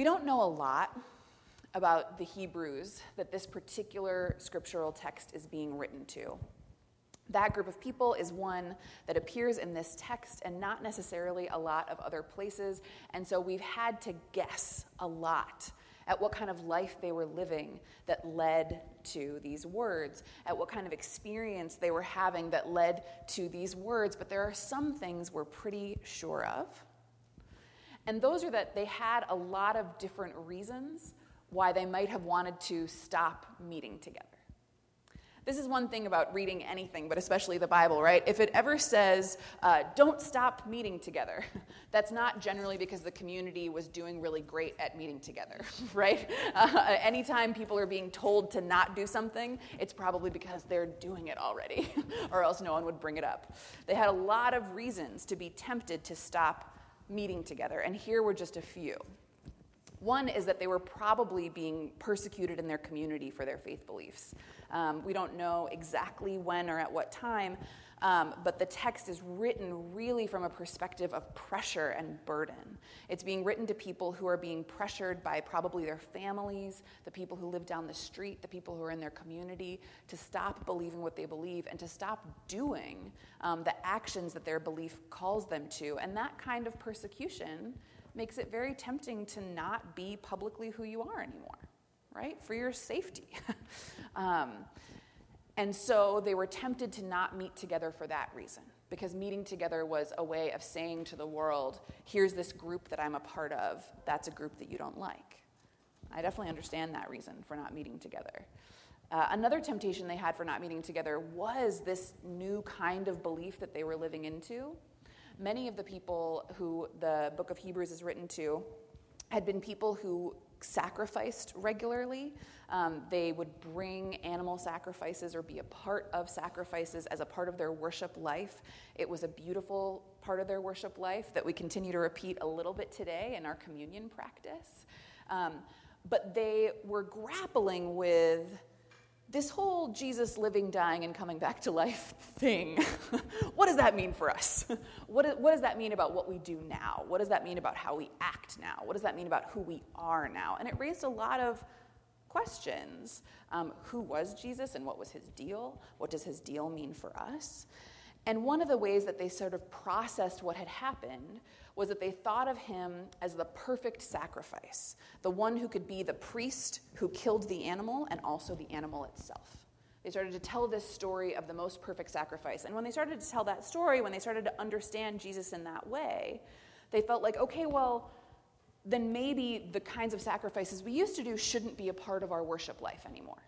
We don't know a lot about the Hebrews that this particular scriptural text is being written to. That group of people is one that appears in this text and not necessarily a lot of other places. And so we've had to guess a lot at what kind of life they were living that led to these words, at what kind of experience they were having that led to these words. But there are some things we're pretty sure of. And those are that they had a lot of different reasons why they might have wanted to stop meeting together. This is one thing about reading anything, but especially the Bible, right? If it ever says, uh, don't stop meeting together, that's not generally because the community was doing really great at meeting together, right? Uh, anytime people are being told to not do something, it's probably because they're doing it already, or else no one would bring it up. They had a lot of reasons to be tempted to stop meeting together, and here were just a few. One is that they were probably being persecuted in their community for their faith beliefs. Um, we don't know exactly when or at what time, um, but the text is written really from a perspective of pressure and burden. It's being written to people who are being pressured by probably their families, the people who live down the street, the people who are in their community, to stop believing what they believe and to stop doing um, the actions that their belief calls them to. And that kind of persecution makes it very tempting to not be publicly who you are anymore right? For your safety. um, and so they were tempted to not meet together for that reason, because meeting together was a way of saying to the world, here's this group that I'm a part of, that's a group that you don't like. I definitely understand that reason for not meeting together. Uh, another temptation they had for not meeting together was this new kind of belief that they were living into. Many of the people who the book of Hebrews is written to had been people who sacrificed regularly. Um, they would bring animal sacrifices or be a part of sacrifices as a part of their worship life. It was a beautiful part of their worship life that we continue to repeat a little bit today in our communion practice. Um, but they were grappling with this whole Jesus living, dying, and coming back to life thing, what does that mean for us? What, what does that mean about what we do now? What does that mean about how we act now? What does that mean about who we are now? And it raised a lot of questions. Um, who was Jesus and what was his deal? What does his deal mean for us? And one of the ways that they sort of processed what had happened was that they thought of him as the perfect sacrifice, the one who could be the priest who killed the animal and also the animal itself. They started to tell this story of the most perfect sacrifice. And when they started to tell that story, when they started to understand Jesus in that way, they felt like, okay, well, then maybe the kinds of sacrifices we used to do shouldn't be a part of our worship life anymore,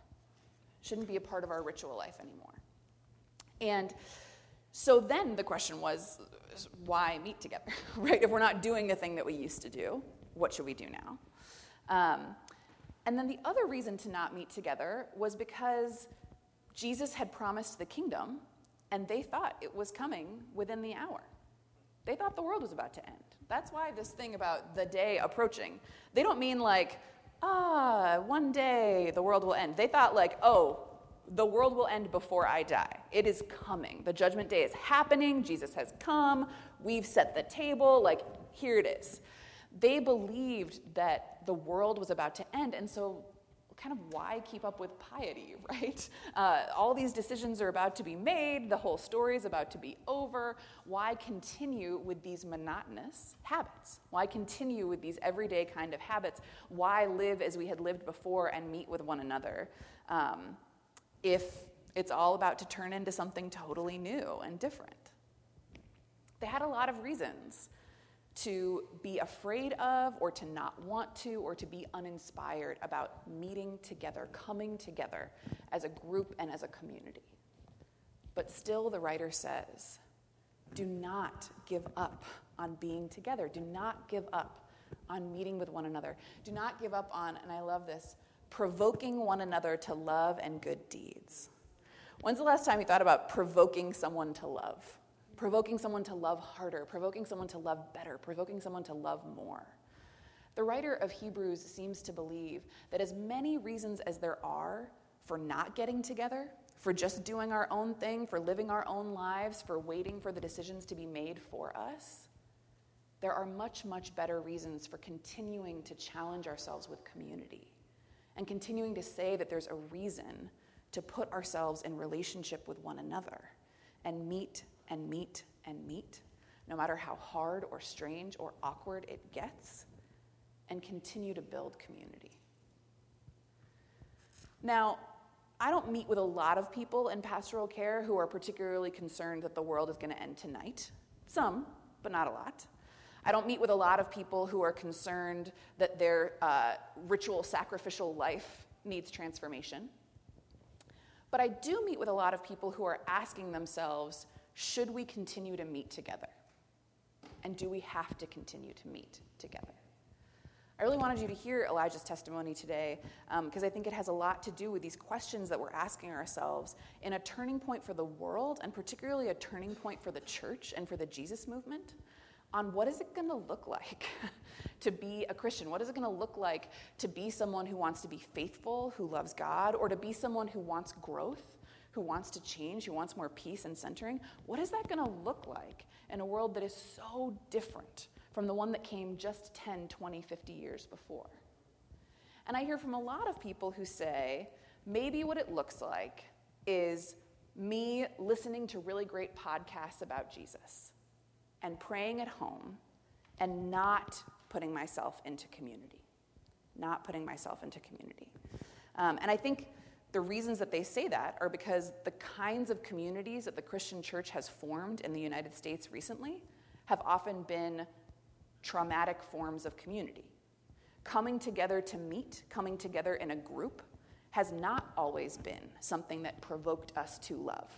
shouldn't be a part of our ritual life anymore. And so then the question was why meet together, right? If we're not doing the thing that we used to do, what should we do now? Um, and then the other reason to not meet together was because Jesus had promised the kingdom, and they thought it was coming within the hour. They thought the world was about to end. That's why this thing about the day approaching, they don't mean like, ah, one day the world will end. They thought like, oh, the world will end before I die. It is coming. The judgment day is happening. Jesus has come. We've set the table. Like, here it is. They believed that the world was about to end. And so, kind of why keep up with piety, right? Uh, all these decisions are about to be made. The whole story is about to be over. Why continue with these monotonous habits? Why continue with these everyday kind of habits? Why live as we had lived before and meet with one another? Um, if it's all about to turn into something totally new and different. They had a lot of reasons to be afraid of, or to not want to, or to be uninspired about meeting together, coming together as a group and as a community. But still, the writer says, do not give up on being together. Do not give up on meeting with one another. Do not give up on, and I love this, provoking one another to love and good deeds. When's the last time you thought about provoking someone to love? Provoking someone to love harder, provoking someone to love better, provoking someone to love more. The writer of Hebrews seems to believe that as many reasons as there are for not getting together, for just doing our own thing, for living our own lives, for waiting for the decisions to be made for us, there are much, much better reasons for continuing to challenge ourselves with community and continuing to say that there's a reason to put ourselves in relationship with one another and meet and meet and meet, no matter how hard or strange or awkward it gets, and continue to build community. Now, I don't meet with a lot of people in pastoral care who are particularly concerned that the world is going to end tonight. Some, but not a lot. I don't meet with a lot of people who are concerned that their uh, ritual sacrificial life needs transformation. But I do meet with a lot of people who are asking themselves should we continue to meet together? And do we have to continue to meet together? I really wanted you to hear Elijah's testimony today because um, I think it has a lot to do with these questions that we're asking ourselves in a turning point for the world and particularly a turning point for the church and for the Jesus movement on what is it going to look like to be a Christian? What is it going to look like to be someone who wants to be faithful, who loves God, or to be someone who wants growth, who wants to change, who wants more peace and centering? What is that going to look like in a world that is so different from the one that came just 10, 20, 50 years before? And I hear from a lot of people who say, maybe what it looks like is me listening to really great podcasts about Jesus and praying at home and not putting myself into community. Not putting myself into community. Um, and I think the reasons that they say that are because the kinds of communities that the Christian church has formed in the United States recently have often been traumatic forms of community. Coming together to meet, coming together in a group, has not always been something that provoked us to love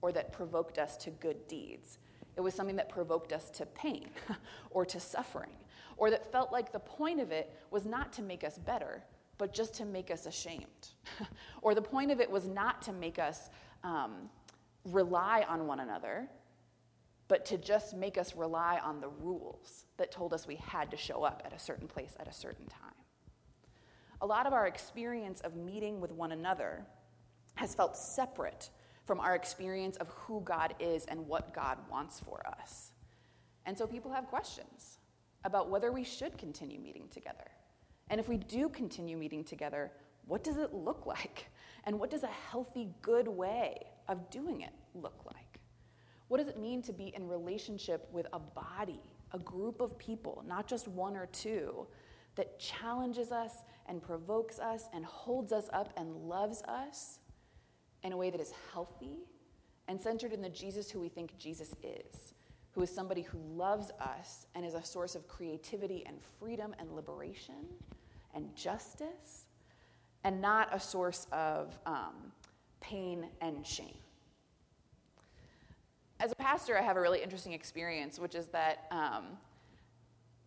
or that provoked us to good deeds. It was something that provoked us to pain or to suffering, or that felt like the point of it was not to make us better, but just to make us ashamed. or the point of it was not to make us um, rely on one another, but to just make us rely on the rules that told us we had to show up at a certain place at a certain time. A lot of our experience of meeting with one another has felt separate from our experience of who God is and what God wants for us. And so people have questions about whether we should continue meeting together. And if we do continue meeting together, what does it look like? And what does a healthy, good way of doing it look like? What does it mean to be in relationship with a body, a group of people, not just one or two, that challenges us and provokes us and holds us up and loves us in a way that is healthy and centered in the Jesus who we think Jesus is, who is somebody who loves us and is a source of creativity and freedom and liberation and justice, and not a source of um, pain and shame. As a pastor, I have a really interesting experience, which is that um,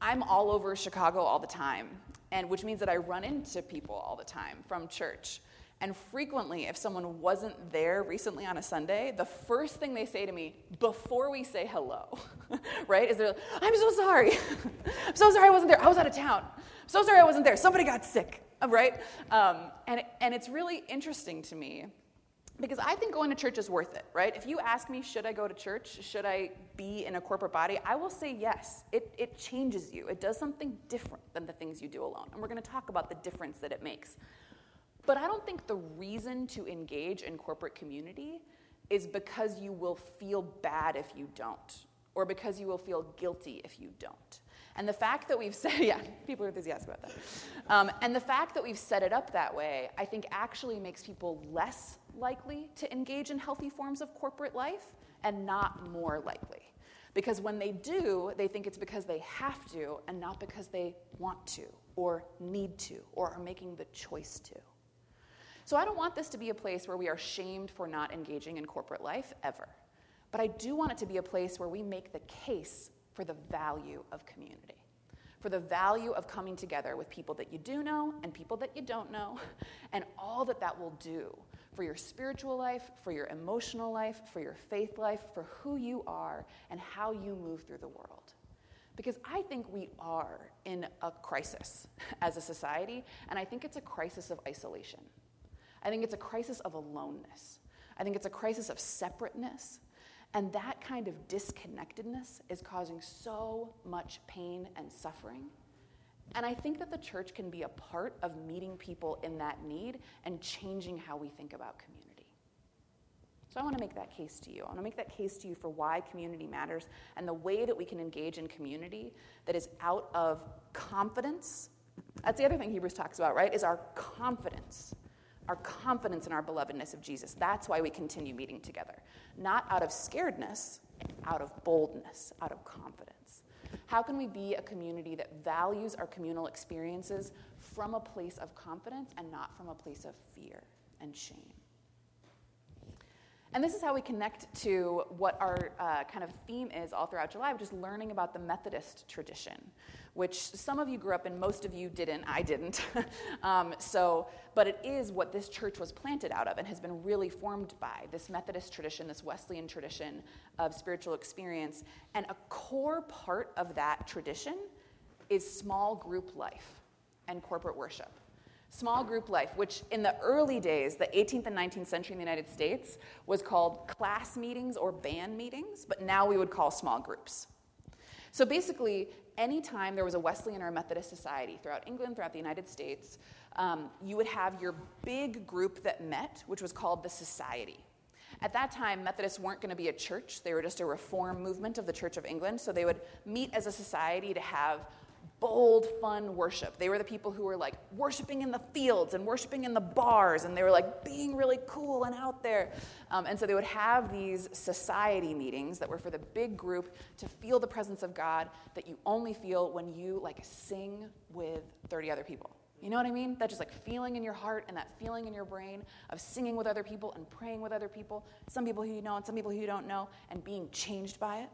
I'm all over Chicago all the time, and which means that I run into people all the time from church. And frequently, if someone wasn't there recently on a Sunday, the first thing they say to me before we say hello, right, is they're like, I'm so sorry. I'm so sorry I wasn't there. I was out of town. I'm so sorry I wasn't there. Somebody got sick, right? Um, and, and it's really interesting to me because I think going to church is worth it, right? If you ask me, should I go to church? Should I be in a corporate body? I will say yes. It, it changes you, it does something different than the things you do alone. And we're going to talk about the difference that it makes. But I don't think the reason to engage in corporate community is because you will feel bad if you don't, or because you will feel guilty if you don't. And the fact that we've said, yeah, people are enthusiastic about that. Um, and the fact that we've set it up that way, I think actually makes people less likely to engage in healthy forms of corporate life and not more likely. Because when they do, they think it's because they have to and not because they want to or need to or are making the choice to. So I don't want this to be a place where we are shamed for not engaging in corporate life ever. But I do want it to be a place where we make the case for the value of community, for the value of coming together with people that you do know and people that you don't know, and all that that will do for your spiritual life, for your emotional life, for your faith life, for who you are, and how you move through the world. Because I think we are in a crisis as a society, and I think it's a crisis of isolation. I think it's a crisis of aloneness. I think it's a crisis of separateness. And that kind of disconnectedness is causing so much pain and suffering. And I think that the church can be a part of meeting people in that need and changing how we think about community. So I want to make that case to you. I want to make that case to you for why community matters and the way that we can engage in community that is out of confidence. That's the other thing Hebrews talks about, right? Is our confidence. Our confidence in our belovedness of Jesus. That's why we continue meeting together. Not out of scaredness, out of boldness, out of confidence. How can we be a community that values our communal experiences from a place of confidence and not from a place of fear and shame? And this is how we connect to what our uh, kind of theme is all throughout July, which is learning about the Methodist tradition, which some of you grew up in, most of you didn't. I didn't. um, so, but it is what this church was planted out of and has been really formed by this Methodist tradition, this Wesleyan tradition of spiritual experience. And a core part of that tradition is small group life and corporate worship. Small group life, which in the early days, the 18th and 19th century in the United States, was called class meetings or band meetings, but now we would call small groups. So basically, anytime there was a Wesleyan or a Methodist society throughout England, throughout the United States, um, you would have your big group that met, which was called the society. At that time, Methodists weren't going to be a church, they were just a reform movement of the Church of England. So they would meet as a society to have bold, fun worship. They were the people who were like worshiping in the fields and worshiping in the bars, and they were like being really cool and out there. Um, and so they would have these society meetings that were for the big group to feel the presence of God that you only feel when you like sing with 30 other people. You know what I mean? That just like feeling in your heart and that feeling in your brain of singing with other people and praying with other people, some people who you know and some people who you don't know, and being changed by it.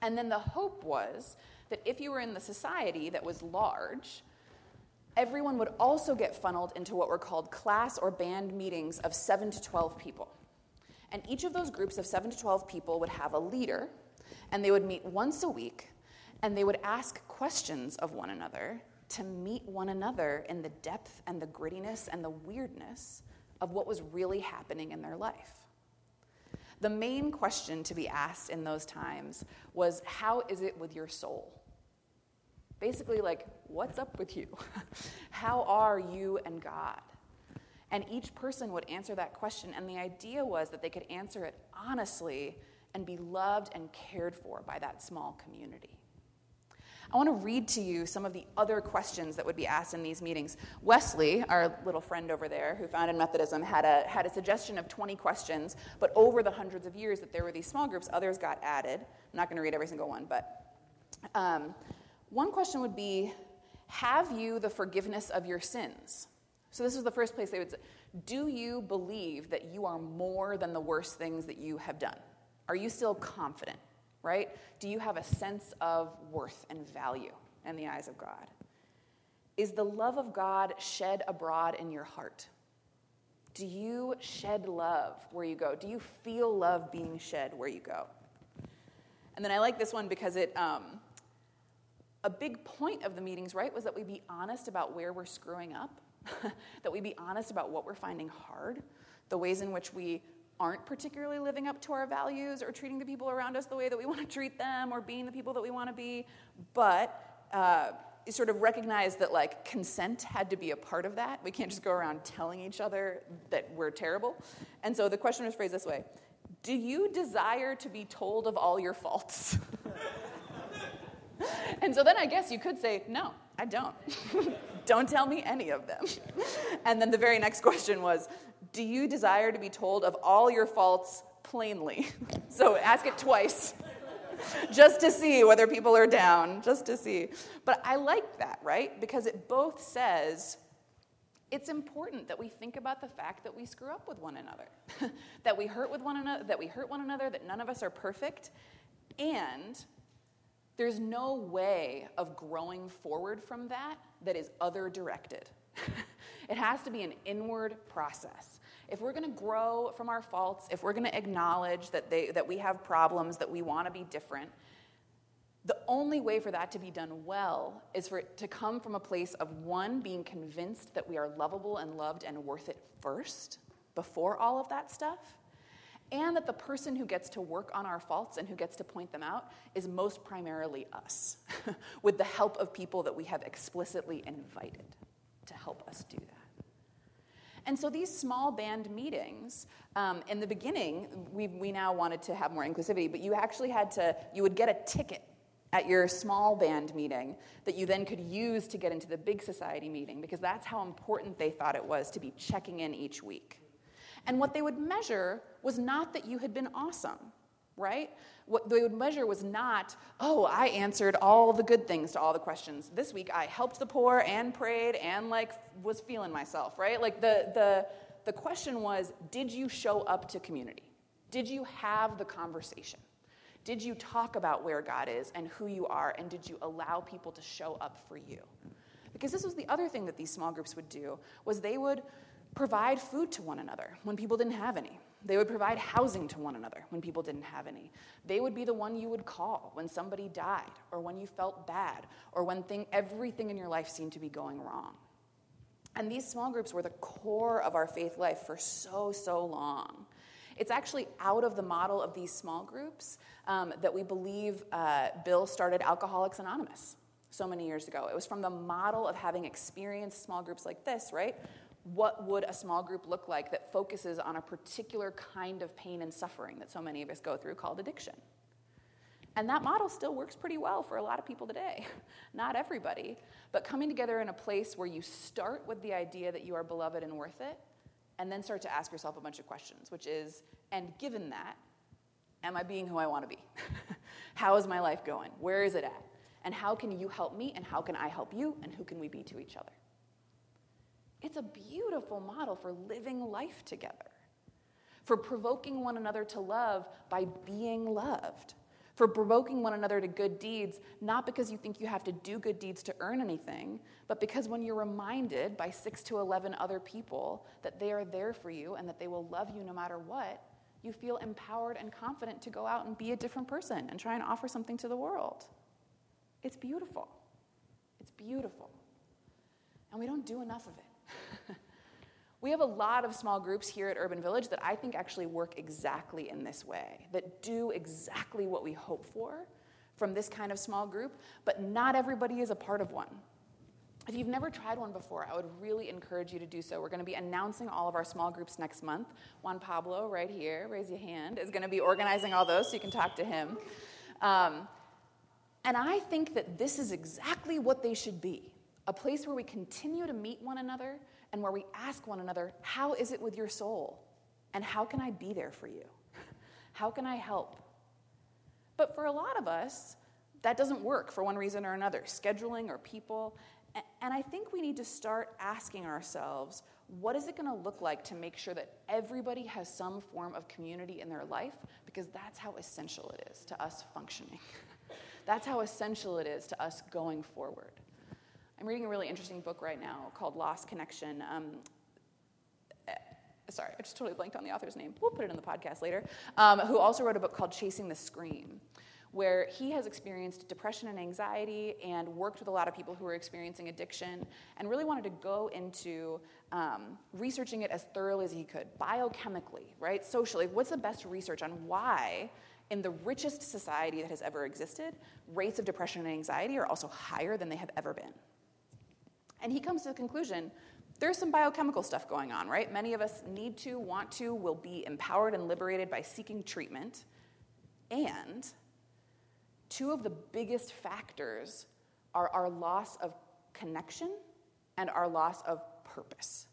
And then the hope was that if you were in the society that was large, everyone would also get funneled into what were called class or band meetings of 7 to 12 people. And each of those groups of 7 to 12 people would have a leader, and they would meet once a week, and they would ask questions of one another to meet one another in the depth and the grittiness and the weirdness of what was really happening in their life. The main question to be asked in those times was How is it with your soul? Basically, like, what's up with you? How are you and God? And each person would answer that question, and the idea was that they could answer it honestly and be loved and cared for by that small community. I want to read to you some of the other questions that would be asked in these meetings. Wesley, our little friend over there who founded Methodism, had a, had a suggestion of 20 questions, but over the hundreds of years that there were these small groups, others got added. I'm not going to read every single one, but um, one question would be Have you the forgiveness of your sins? So, this is the first place they would say Do you believe that you are more than the worst things that you have done? Are you still confident, right? Do you have a sense of worth and value in the eyes of God? Is the love of God shed abroad in your heart? Do you shed love where you go? Do you feel love being shed where you go? And then I like this one because it, um, a big point of the meetings, right, was that we be honest about where we're screwing up, that we be honest about what we're finding hard, the ways in which we aren't particularly living up to our values or treating the people around us the way that we want to treat them or being the people that we want to be, but uh, sort of recognize that like consent had to be a part of that. We can't just go around telling each other that we're terrible. And so the question was phrased this way Do you desire to be told of all your faults? and so then I guess you could say, no, I don't. don't tell me any of them. and then the very next question was, do you desire to be told of all your faults plainly? so ask it twice. just to see whether people are down, just to see. But I like that, right? Because it both says it's important that we think about the fact that we screw up with one another, that we hurt with one another, that we hurt one another, that none of us are perfect, and there's no way of growing forward from that that is other directed. it has to be an inward process. If we're going to grow from our faults, if we're going to acknowledge that, they, that we have problems, that we want to be different, the only way for that to be done well is for it to come from a place of one, being convinced that we are lovable and loved and worth it first, before all of that stuff, and that the person who gets to work on our faults and who gets to point them out is most primarily us, with the help of people that we have explicitly invited to help us do that. And so these small band meetings, um, in the beginning, we, we now wanted to have more inclusivity, but you actually had to, you would get a ticket at your small band meeting that you then could use to get into the big society meeting because that's how important they thought it was to be checking in each week. And what they would measure was not that you had been awesome, right? What they would measure was not, oh, I answered all the good things to all the questions. This week I helped the poor and prayed and like was feeling myself, right? Like the the the question was, did you show up to community? Did you have the conversation? Did you talk about where God is and who you are and did you allow people to show up for you? Because this was the other thing that these small groups would do was they would provide food to one another when people didn't have any. They would provide housing to one another when people didn't have any. They would be the one you would call when somebody died or when you felt bad or when thing, everything in your life seemed to be going wrong. And these small groups were the core of our faith life for so, so long. It's actually out of the model of these small groups um, that we believe uh, Bill started Alcoholics Anonymous so many years ago. It was from the model of having experienced small groups like this, right? What would a small group look like that focuses on a particular kind of pain and suffering that so many of us go through called addiction? And that model still works pretty well for a lot of people today. Not everybody, but coming together in a place where you start with the idea that you are beloved and worth it, and then start to ask yourself a bunch of questions, which is, and given that, am I being who I want to be? how is my life going? Where is it at? And how can you help me? And how can I help you? And who can we be to each other? It's a beautiful model for living life together, for provoking one another to love by being loved, for provoking one another to good deeds, not because you think you have to do good deeds to earn anything, but because when you're reminded by six to 11 other people that they are there for you and that they will love you no matter what, you feel empowered and confident to go out and be a different person and try and offer something to the world. It's beautiful. It's beautiful. And we don't do enough of it. we have a lot of small groups here at Urban Village that I think actually work exactly in this way, that do exactly what we hope for from this kind of small group, but not everybody is a part of one. If you've never tried one before, I would really encourage you to do so. We're going to be announcing all of our small groups next month. Juan Pablo, right here, raise your hand, is going to be organizing all those so you can talk to him. Um, and I think that this is exactly what they should be a place where we continue to meet one another and where we ask one another, How is it with your soul? And how can I be there for you? How can I help? But for a lot of us, that doesn't work for one reason or another scheduling or people. And I think we need to start asking ourselves what is it going to look like to make sure that everybody has some form of community in their life? Because that's how essential it is to us functioning. that's how essential it is to us going forward. I'm reading a really interesting book right now called Lost Connection. Um, eh, sorry, I just totally blanked on the author's name. We'll put it in the podcast later. Um, who also wrote a book called Chasing the Scream, where he has experienced depression and anxiety and worked with a lot of people who are experiencing addiction and really wanted to go into um, researching it as thoroughly as he could, biochemically, right? Socially. What's the best research on why? in the richest society that has ever existed, rates of depression and anxiety are also higher than they have ever been. And he comes to the conclusion there's some biochemical stuff going on, right? Many of us need to, want to, will be empowered and liberated by seeking treatment. And two of the biggest factors are our loss of connection and our loss of purpose.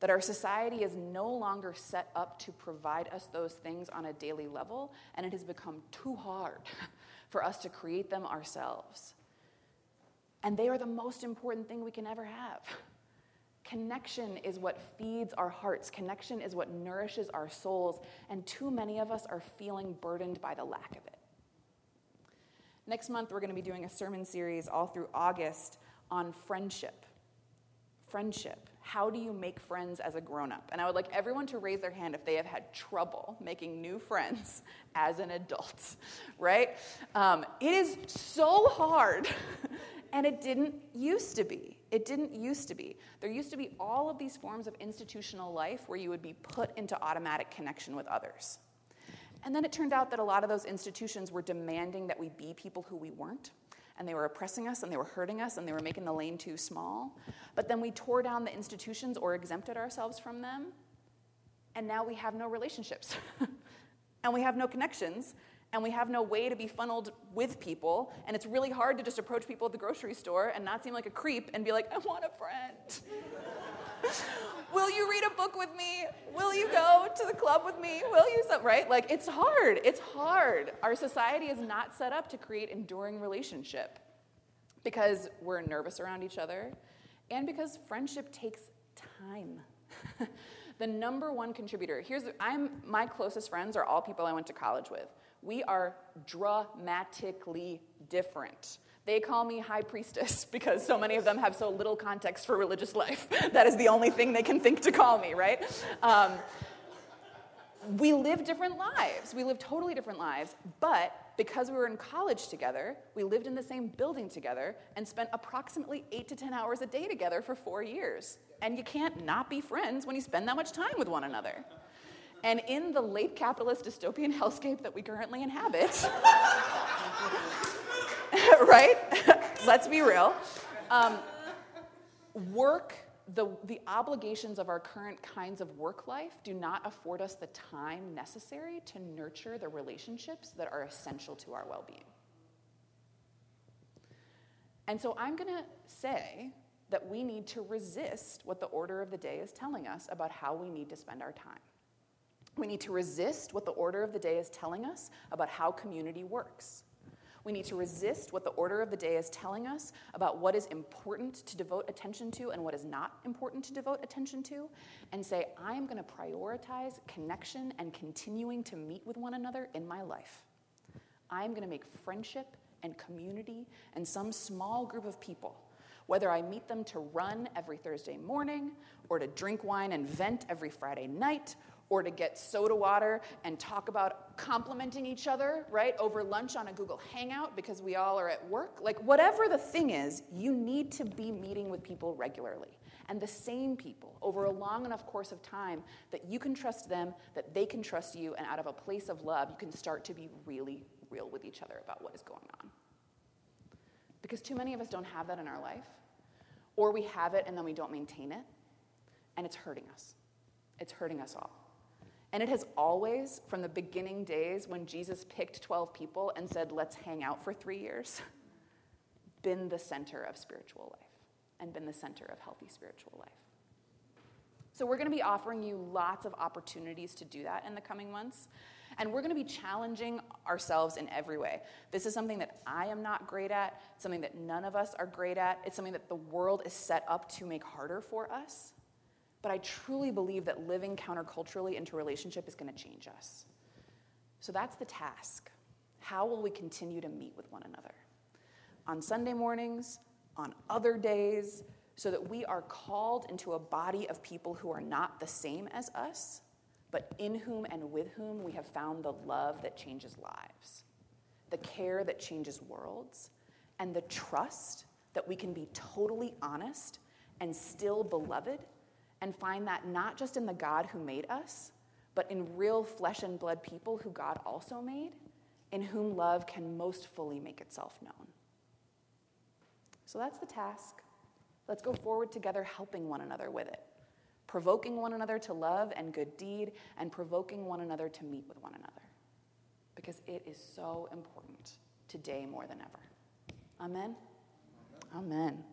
That our society is no longer set up to provide us those things on a daily level, and it has become too hard for us to create them ourselves. And they are the most important thing we can ever have. Connection is what feeds our hearts, connection is what nourishes our souls, and too many of us are feeling burdened by the lack of it. Next month, we're going to be doing a sermon series all through August on friendship. Friendship. How do you make friends as a grown up? And I would like everyone to raise their hand if they have had trouble making new friends as an adult, right? Um, it is so hard And it didn't used to be. It didn't used to be. There used to be all of these forms of institutional life where you would be put into automatic connection with others. And then it turned out that a lot of those institutions were demanding that we be people who we weren't. And they were oppressing us and they were hurting us and they were making the lane too small. But then we tore down the institutions or exempted ourselves from them. And now we have no relationships. and we have no connections. And we have no way to be funneled with people. And it's really hard to just approach people at the grocery store and not seem like a creep and be like, I want a friend. Will you read a book with me? Will you go to the club with me? Will you, right? Like, it's hard. It's hard. Our society is not set up to create enduring relationship because we're nervous around each other and because friendship takes time. the number one contributor, here's, I'm, my closest friends are all people I went to college with. We are dramatically different. They call me high priestess because so many of them have so little context for religious life. that is the only thing they can think to call me, right? Um, we live different lives. We live totally different lives, but because we were in college together, we lived in the same building together and spent approximately eight to 10 hours a day together for four years. And you can't not be friends when you spend that much time with one another. And in the late capitalist dystopian hellscape that we currently inhabit, right? Let's be real. Um, work, the, the obligations of our current kinds of work life do not afford us the time necessary to nurture the relationships that are essential to our well being. And so I'm going to say that we need to resist what the order of the day is telling us about how we need to spend our time. We need to resist what the order of the day is telling us about how community works. We need to resist what the order of the day is telling us about what is important to devote attention to and what is not important to devote attention to, and say, I am going to prioritize connection and continuing to meet with one another in my life. I am going to make friendship and community and some small group of people whether I meet them to run every Thursday morning, or to drink wine and vent every Friday night, or to get soda water and talk about complimenting each other, right, over lunch on a Google Hangout because we all are at work. Like, whatever the thing is, you need to be meeting with people regularly. And the same people over a long enough course of time that you can trust them, that they can trust you, and out of a place of love, you can start to be really real with each other about what is going on. Because too many of us don't have that in our life, or we have it and then we don't maintain it, and it's hurting us. It's hurting us all. And it has always, from the beginning days when Jesus picked 12 people and said, let's hang out for three years, been the center of spiritual life and been the center of healthy spiritual life. So, we're going to be offering you lots of opportunities to do that in the coming months. And we're going to be challenging ourselves in every way. This is something that I am not great at, something that none of us are great at. It's something that the world is set up to make harder for us. But I truly believe that living counterculturally into relationship is going to change us. So that's the task. How will we continue to meet with one another? On Sunday mornings, on other days, so that we are called into a body of people who are not the same as us, but in whom and with whom we have found the love that changes lives, the care that changes worlds, and the trust that we can be totally honest and still beloved and find that not just in the God who made us, but in real flesh and blood people who God also made, in whom love can most fully make itself known. So that's the task. Let's go forward together, helping one another with it, provoking one another to love and good deed, and provoking one another to meet with one another. Because it is so important today more than ever. Amen. Amen.